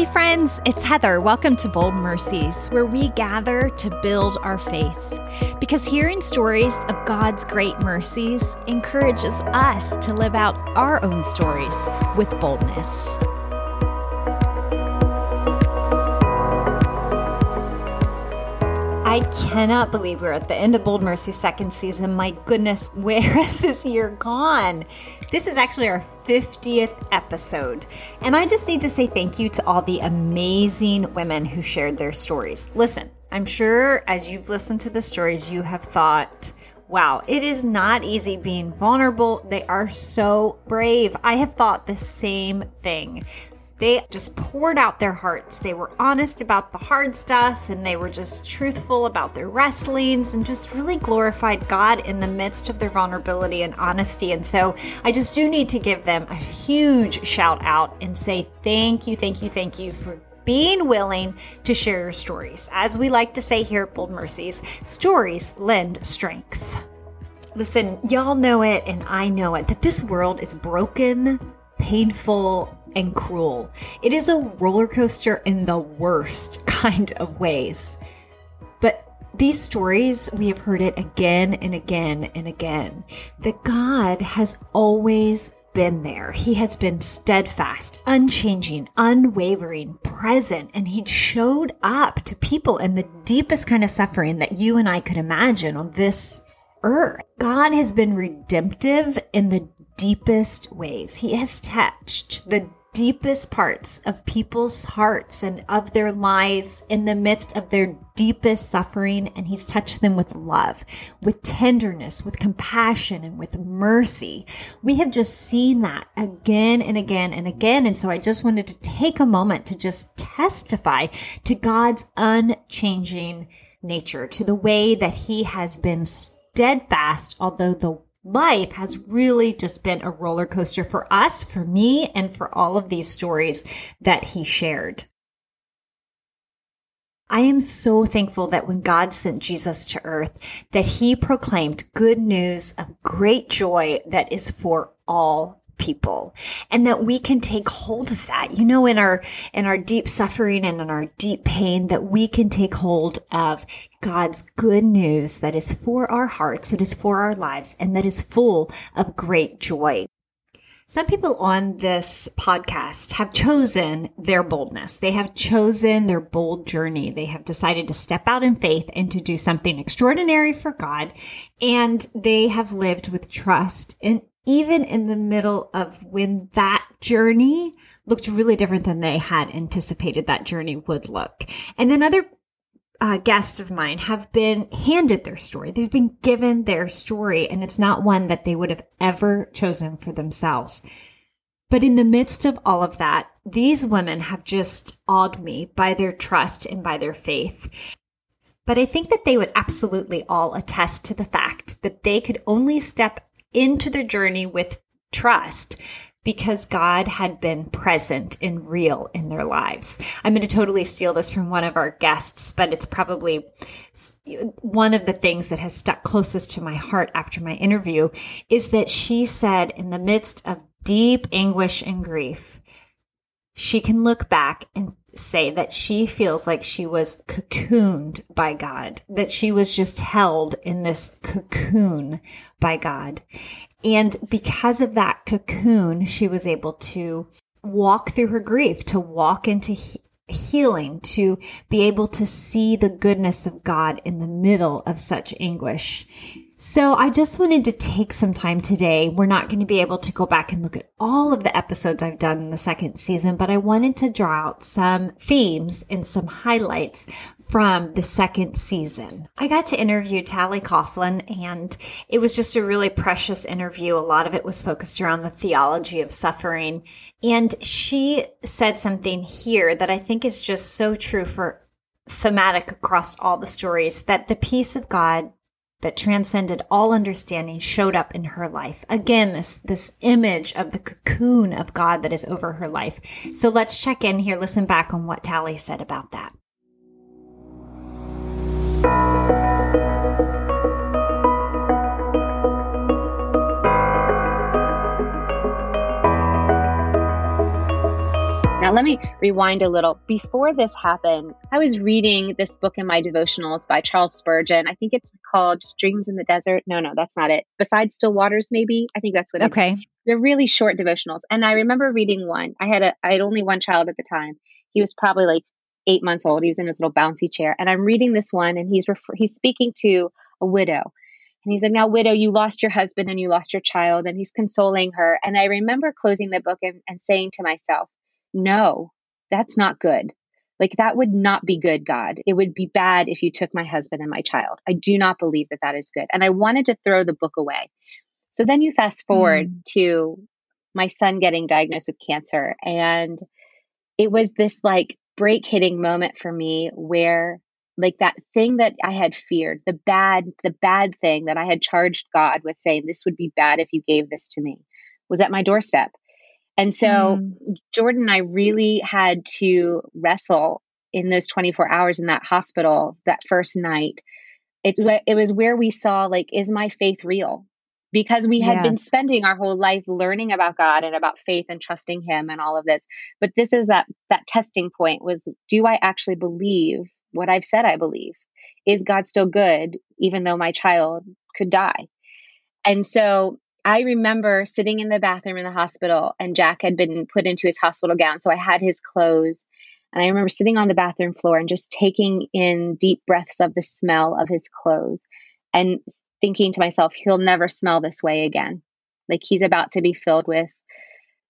Hey, friends, it's Heather. Welcome to Bold Mercies, where we gather to build our faith. Because hearing stories of God's great mercies encourages us to live out our own stories with boldness. I cannot believe we're at the end of Bold Mercy second season. My goodness, where has this year gone? This is actually our 50th episode. And I just need to say thank you to all the amazing women who shared their stories. Listen, I'm sure as you've listened to the stories, you have thought, Wow, it is not easy being vulnerable. They are so brave. I have thought the same thing. They just poured out their hearts. They were honest about the hard stuff and they were just truthful about their wrestlings and just really glorified God in the midst of their vulnerability and honesty. And so I just do need to give them a huge shout out and say thank you, thank you, thank you for being willing to share your stories. As we like to say here at Bold Mercies, stories lend strength. Listen, y'all know it and I know it that this world is broken, painful, and cruel. It is a roller coaster in the worst kind of ways. But these stories, we have heard it again and again and again that God has always been there. He has been steadfast, unchanging, unwavering, present, and He showed up to people in the deepest kind of suffering that you and I could imagine on this earth. God has been redemptive in the deepest ways. He has touched the deepest parts of people's hearts and of their lives in the midst of their deepest suffering. And he's touched them with love, with tenderness, with compassion, and with mercy. We have just seen that again and again and again. And so I just wanted to take a moment to just testify to God's unchanging nature, to the way that he has been steadfast, although the life has really just been a roller coaster for us, for me, and for all of these stories that he shared. I am so thankful that when God sent Jesus to earth, that he proclaimed good news of great joy that is for all people and that we can take hold of that you know in our in our deep suffering and in our deep pain that we can take hold of God's good news that is for our hearts that is for our lives and that is full of great joy some people on this podcast have chosen their boldness. They have chosen their bold journey. They have decided to step out in faith and to do something extraordinary for God. And they have lived with trust and even in the middle of when that journey looked really different than they had anticipated that journey would look. And then other uh, guests of mine have been handed their story. They've been given their story, and it's not one that they would have ever chosen for themselves. But in the midst of all of that, these women have just awed me by their trust and by their faith. But I think that they would absolutely all attest to the fact that they could only step into the journey with trust because God had been present and real in their lives. I'm going to totally steal this from one of our guests, but it's probably one of the things that has stuck closest to my heart after my interview is that she said in the midst of deep anguish and grief, she can look back and say that she feels like she was cocooned by God, that she was just held in this cocoon by God. And because of that cocoon, she was able to walk through her grief, to walk into healing, to be able to see the goodness of God in the middle of such anguish. So I just wanted to take some time today. We're not going to be able to go back and look at all of the episodes I've done in the second season, but I wanted to draw out some themes and some highlights from the second season. I got to interview Tally Coughlin and it was just a really precious interview. A lot of it was focused around the theology of suffering. And she said something here that I think is just so true for thematic across all the stories that the peace of God that transcended all understanding showed up in her life. Again, this, this image of the cocoon of God that is over her life. So let's check in here, listen back on what Tally said about that. Now, let me rewind a little. Before this happened, I was reading this book in my devotionals by Charles Spurgeon. I think it's called Streams in the Desert. No, no, that's not it. Besides Still Waters, maybe. I think that's what. It is. Okay. They're really short devotionals, and I remember reading one. I had a, I had only one child at the time. He was probably like eight months old. He was in his little bouncy chair, and I'm reading this one, and he's refer- he's speaking to a widow, and he's like, "Now, widow, you lost your husband and you lost your child," and he's consoling her. And I remember closing the book and, and saying to myself no, that's not good. Like that would not be good, God. It would be bad if you took my husband and my child. I do not believe that that is good. And I wanted to throw the book away. So then you fast forward mm. to my son getting diagnosed with cancer. And it was this like break hitting moment for me where like that thing that I had feared, the bad, the bad thing that I had charged God with saying, this would be bad if you gave this to me was at my doorstep. And so mm. Jordan and I really had to wrestle in those 24 hours in that hospital that first night. It, it was where we saw, like, is my faith real? Because we had yes. been spending our whole life learning about God and about faith and trusting Him and all of this. But this is that that testing point was do I actually believe what I've said I believe? Is God still good, even though my child could die? And so I remember sitting in the bathroom in the hospital, and Jack had been put into his hospital gown. So I had his clothes. And I remember sitting on the bathroom floor and just taking in deep breaths of the smell of his clothes and thinking to myself, he'll never smell this way again. Like he's about to be filled with,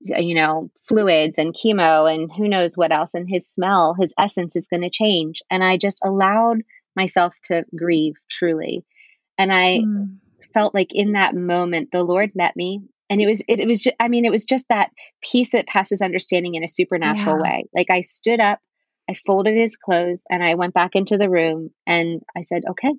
you know, fluids and chemo and who knows what else. And his smell, his essence is going to change. And I just allowed myself to grieve truly. And I, mm felt like in that moment the Lord met me and it was it, it was just, I mean it was just that peace that passes understanding in a supernatural yeah. way. Like I stood up, I folded his clothes and I went back into the room and I said, "Okay,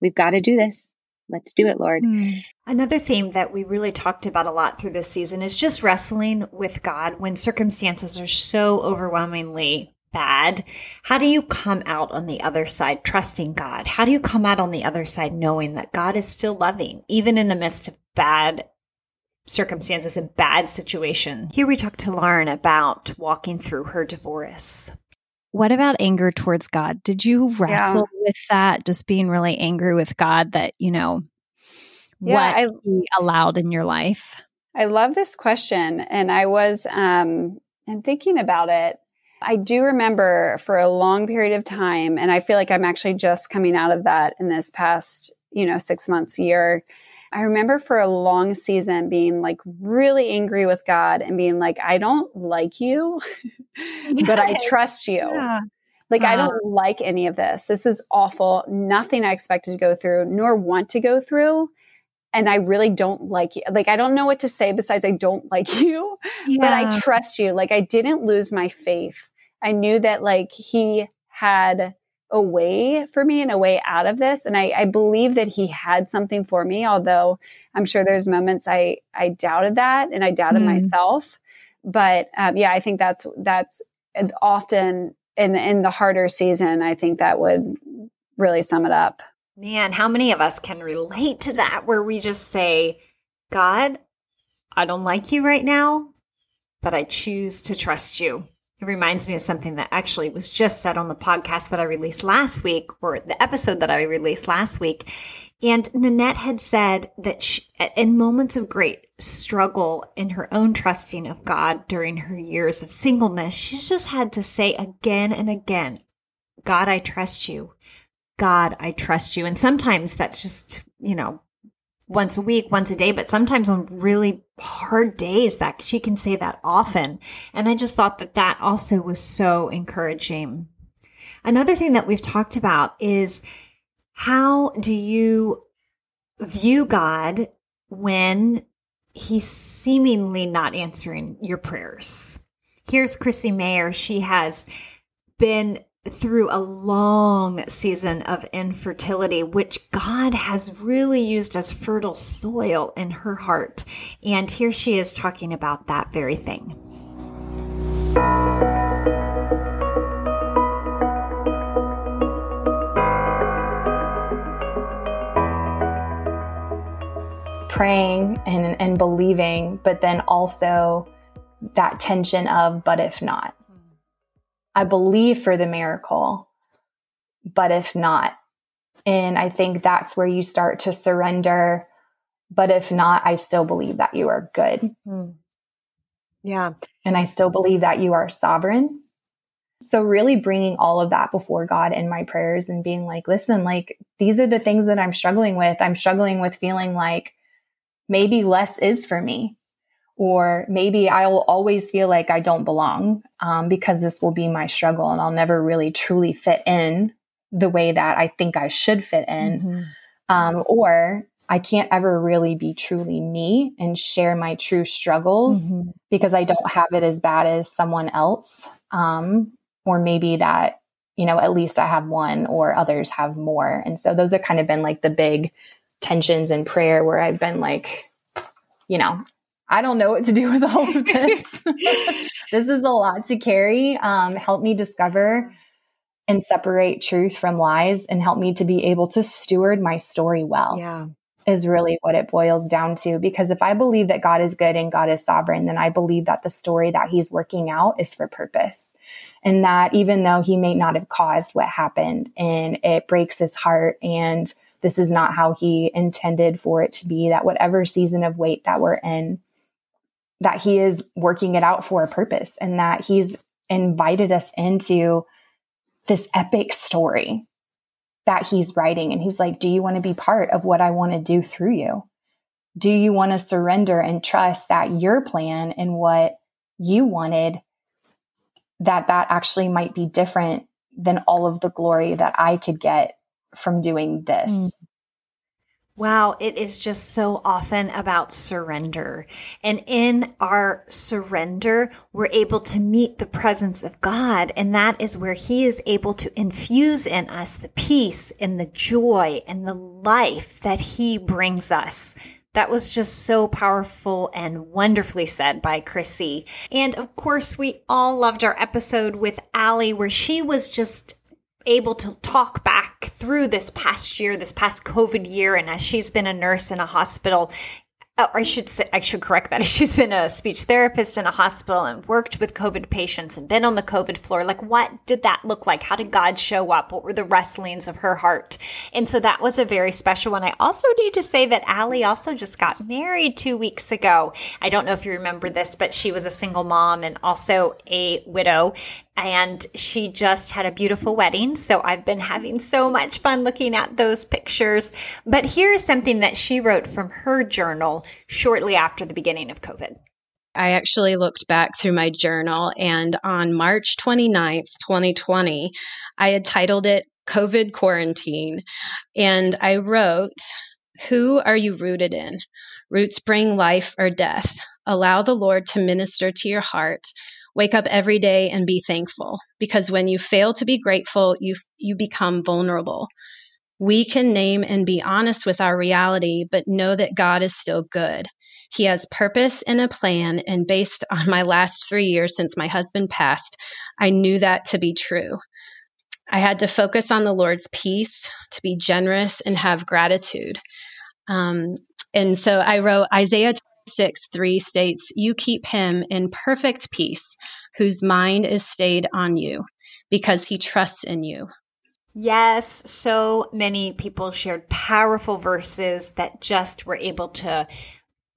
we've got to do this. Let's do it, Lord." Mm. Another theme that we really talked about a lot through this season is just wrestling with God when circumstances are so overwhelmingly bad, how do you come out on the other side trusting God? How do you come out on the other side knowing that God is still loving, even in the midst of bad circumstances and bad situation? Here we talk to Lauren about walking through her divorce. What about anger towards God? Did you wrestle yeah. with that? Just being really angry with God that, you know, yeah, what I, he allowed in your life? I love this question. And I was um and thinking about it I do remember for a long period of time, and I feel like I'm actually just coming out of that in this past, you know, six months, year. I remember for a long season being like really angry with God and being like, I don't like you, but I trust you. Yeah. Like, I don't like any of this. This is awful. Nothing I expected to go through, nor want to go through and I really don't like you. Like, I don't know what to say besides I don't like you, yeah. but I trust you. Like, I didn't lose my faith. I knew that like he had a way for me and a way out of this. And I, I believe that he had something for me, although I'm sure there's moments I, I doubted that and I doubted mm. myself. But um, yeah, I think that's, that's often in, in the harder season, I think that would really sum it up. Man, how many of us can relate to that where we just say, God, I don't like you right now, but I choose to trust you. It reminds me of something that actually was just said on the podcast that I released last week, or the episode that I released last week. And Nanette had said that she, in moments of great struggle in her own trusting of God during her years of singleness, she's just had to say again and again, God, I trust you. God, I trust you. And sometimes that's just, you know, once a week, once a day, but sometimes on really hard days that she can say that often. And I just thought that that also was so encouraging. Another thing that we've talked about is how do you view God when he's seemingly not answering your prayers? Here's Chrissy Mayer. She has been through a long season of infertility, which God has really used as fertile soil in her heart. And here she is talking about that very thing. Praying and, and believing, but then also that tension of, but if not I believe for the miracle, but if not, and I think that's where you start to surrender. But if not, I still believe that you are good. Mm. Yeah. And I still believe that you are sovereign. So, really bringing all of that before God in my prayers and being like, listen, like, these are the things that I'm struggling with. I'm struggling with feeling like maybe less is for me, or maybe I will always feel like I don't belong um, because this will be my struggle and I'll never really truly fit in the way that I think I should fit in. Mm-hmm. Um, or I can't ever really be truly me and share my true struggles mm-hmm. because I don't have it as bad as someone else. Um, or maybe that, you know, at least I have one or others have more. And so those have kind of been like the big tensions in prayer where I've been like, you know, I don't know what to do with all of this. this is a lot to carry. Um, help me discover and separate truth from lies and help me to be able to steward my story well. Yeah. Is really what it boils down to. Because if I believe that God is good and God is sovereign, then I believe that the story that He's working out is for purpose. And that even though He may not have caused what happened and it breaks His heart and this is not how He intended for it to be, that whatever season of wait that we're in, that He is working it out for a purpose and that He's invited us into this epic story that he's writing. And he's like, Do you want to be part of what I want to do through you? Do you want to surrender and trust that your plan and what you wanted, that that actually might be different than all of the glory that I could get from doing this? Mm. Wow, it is just so often about surrender. And in our surrender, we're able to meet the presence of God. And that is where He is able to infuse in us the peace and the joy and the life that He brings us. That was just so powerful and wonderfully said by Chrissy. And of course, we all loved our episode with Allie where she was just able to talk back through this past year, this past COVID year. And as she's been a nurse in a hospital, uh, or I should say, I should correct that. She's been a speech therapist in a hospital and worked with COVID patients and been on the COVID floor. Like, what did that look like? How did God show up? What were the wrestlings of her heart? And so that was a very special one. I also need to say that Allie also just got married two weeks ago. I don't know if you remember this, but she was a single mom and also a widow and she just had a beautiful wedding. So I've been having so much fun looking at those pictures. But here's something that she wrote from her journal shortly after the beginning of COVID. I actually looked back through my journal, and on March 29th, 2020, I had titled it COVID Quarantine. And I wrote, Who are you rooted in? Roots bring life or death. Allow the Lord to minister to your heart Wake up every day and be thankful because when you fail to be grateful, you, you become vulnerable. We can name and be honest with our reality, but know that God is still good. He has purpose and a plan. And based on my last three years since my husband passed, I knew that to be true. I had to focus on the Lord's peace, to be generous and have gratitude. Um, and so I wrote Isaiah 6 3 states, You keep him in perfect peace, whose mind is stayed on you, because he trusts in you. Yes, so many people shared powerful verses that just were able to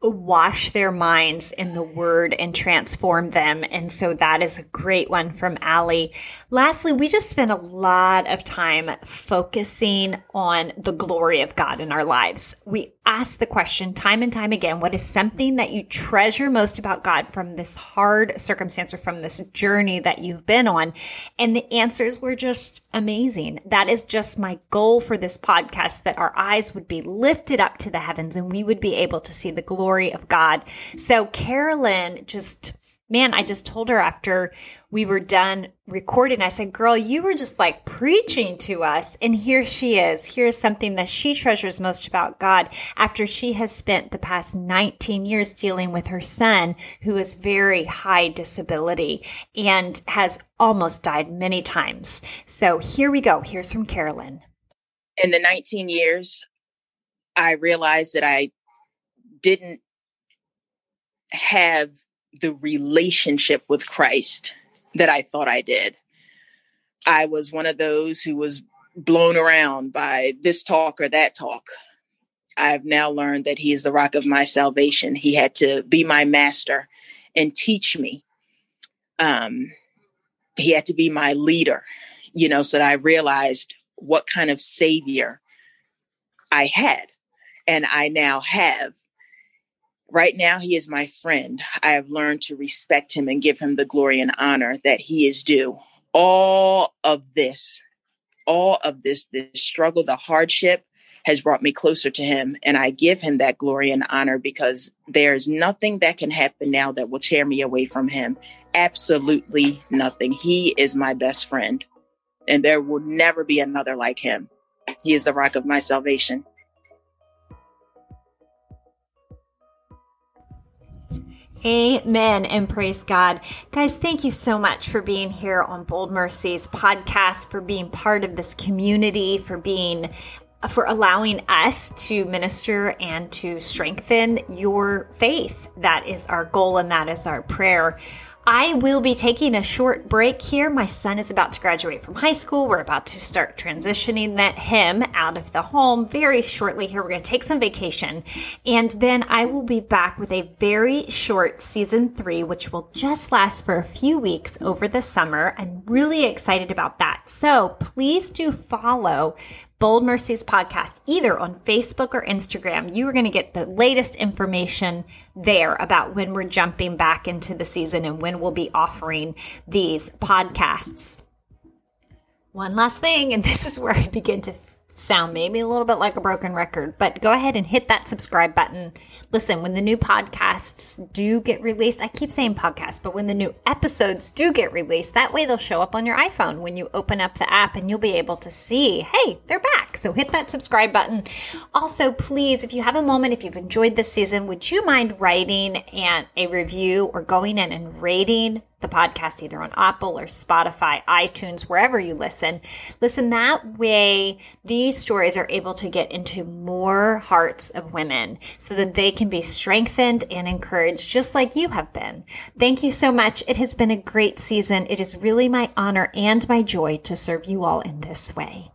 wash their minds in the word and transform them. And so that is a great one from Allie. Lastly, we just spent a lot of time focusing on the glory of God in our lives. We ask the question time and time again, what is something that you treasure most about God from this hard circumstance or from this journey that you've been on? And the answers were just amazing. That is just my goal for this podcast, that our eyes would be lifted up to the heavens and we would be able to see the glory glory of God. So Carolyn just man, I just told her after we were done recording, I said, girl, you were just like preaching to us. And here she is. Here's something that she treasures most about God after she has spent the past 19 years dealing with her son, who is very high disability and has almost died many times. So here we go. Here's from Carolyn. In the 19 years, I realized that I didn't have the relationship with Christ that I thought I did. I was one of those who was blown around by this talk or that talk. I've now learned that he is the rock of my salvation. He had to be my master and teach me. Um, he had to be my leader, you know, so that I realized what kind of savior I had and I now have. Right now, he is my friend. I have learned to respect him and give him the glory and honor that he is due. All of this, all of this, this struggle, the hardship, has brought me closer to him. And I give him that glory and honor because there's nothing that can happen now that will tear me away from him. Absolutely nothing. He is my best friend. And there will never be another like him. He is the rock of my salvation. Amen and praise God. Guys, thank you so much for being here on Bold Mercies podcast, for being part of this community, for being for allowing us to minister and to strengthen your faith. That is our goal and that is our prayer. I will be taking a short break here. My son is about to graduate from high school. We're about to start transitioning that him out of the home very shortly here. We're going to take some vacation and then I will be back with a very short season three, which will just last for a few weeks over the summer. I'm really excited about that. So please do follow Bold Mercies podcast, either on Facebook or Instagram. You are going to get the latest information there about when we're jumping back into the season and when we'll be offering these podcasts. One last thing, and this is where I begin to sound maybe a little bit like a broken record, but go ahead and hit that subscribe button. Listen, when the new podcasts do get released, I keep saying podcasts, but when the new episodes do get released, that way they'll show up on your iPhone when you open up the app and you'll be able to see, hey, they're back. So hit that subscribe button. Also, please, if you have a moment, if you've enjoyed this season, would you mind writing and a review or going in and rating the podcast either on Apple or Spotify, iTunes, wherever you listen. Listen, that way these stories are able to get into more hearts of women so that they can be strengthened and encouraged just like you have been. Thank you so much. It has been a great season. It is really my honor and my joy to serve you all in this way.